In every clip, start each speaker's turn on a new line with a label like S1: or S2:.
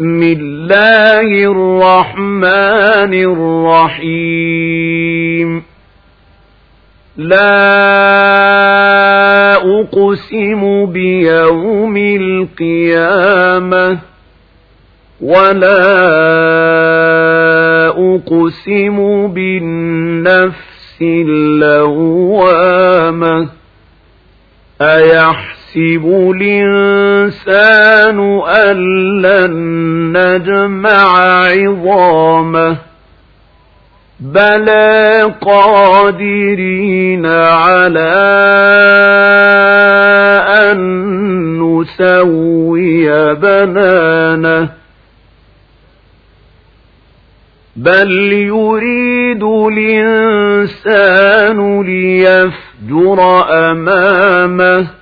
S1: بسم الله الرحمن الرحيم. لا أقسم بيوم القيامة ولا أقسم بالنفس اللوامة. أيحسن يحسب الإنسان أن لن نجمع عظامه بلى قادرين على أن نسوي بنانه بل يريد الإنسان ليفجر أمامه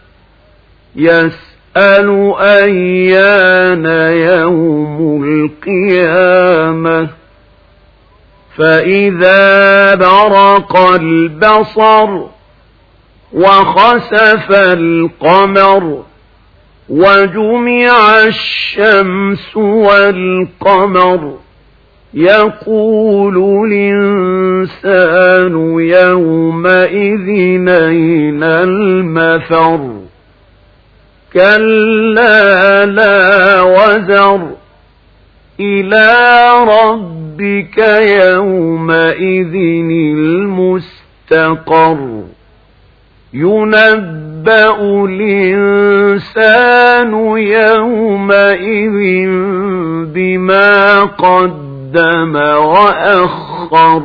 S1: يسأل أيان يوم القيامة. فإذا برق البصر وخسف القمر وجمع الشمس والقمر يقول الإنسان يومئذ أين المفر؟ كلا لا وزر إلى ربك يومئذ المستقر ينبأ الإنسان يومئذ بما قدم وأخر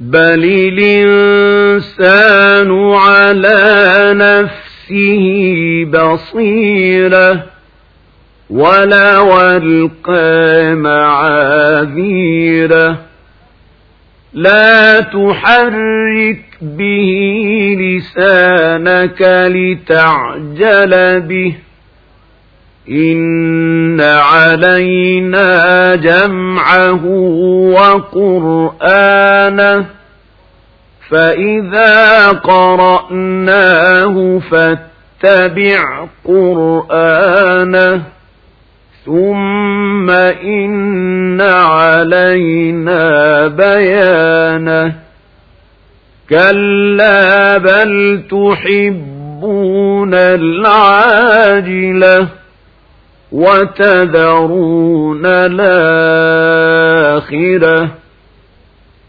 S1: بل الإنسان على نفسه بصيرة ولو ألقى معاذيره لا تحرك به لسانك لتعجل به إن علينا جمعه وقرآنه فإذا قرأناه فاتبع قرآنه ثم إن علينا بيانه كلا بل تحبون العاجلة وتذرون الآخرة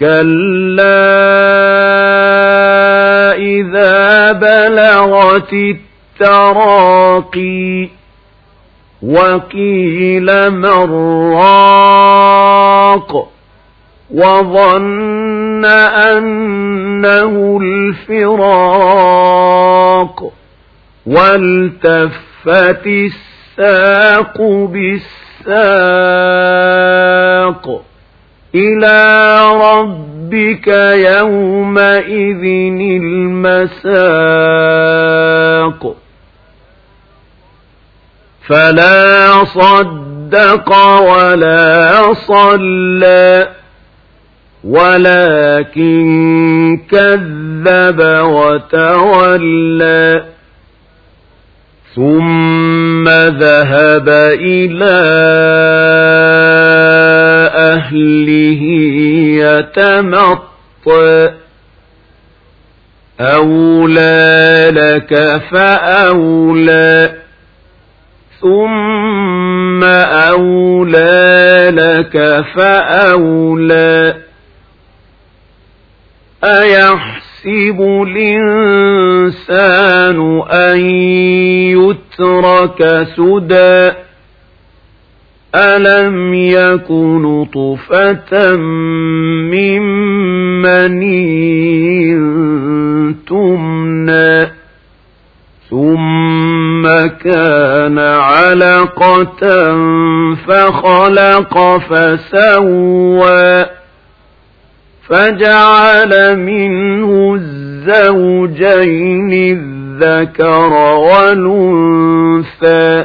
S1: كلا إذا بلغت التراقي وقيل مراق وظن أنه الفراق والتفت الساق بالساق إلى ربك يومئذ المساق. فلا صدق ولا صلى ولكن كذب وتولى. ثم ذهب إلى أهله يتمطى أولى لك فأولى ثم أولى لك فأولى أيحسب الإنسان أن يترك سدى ألم يكن طفة من مني تمنى ثم كان علقة فخلق فسوى فجعل منه الزوجين الذكر والأنثى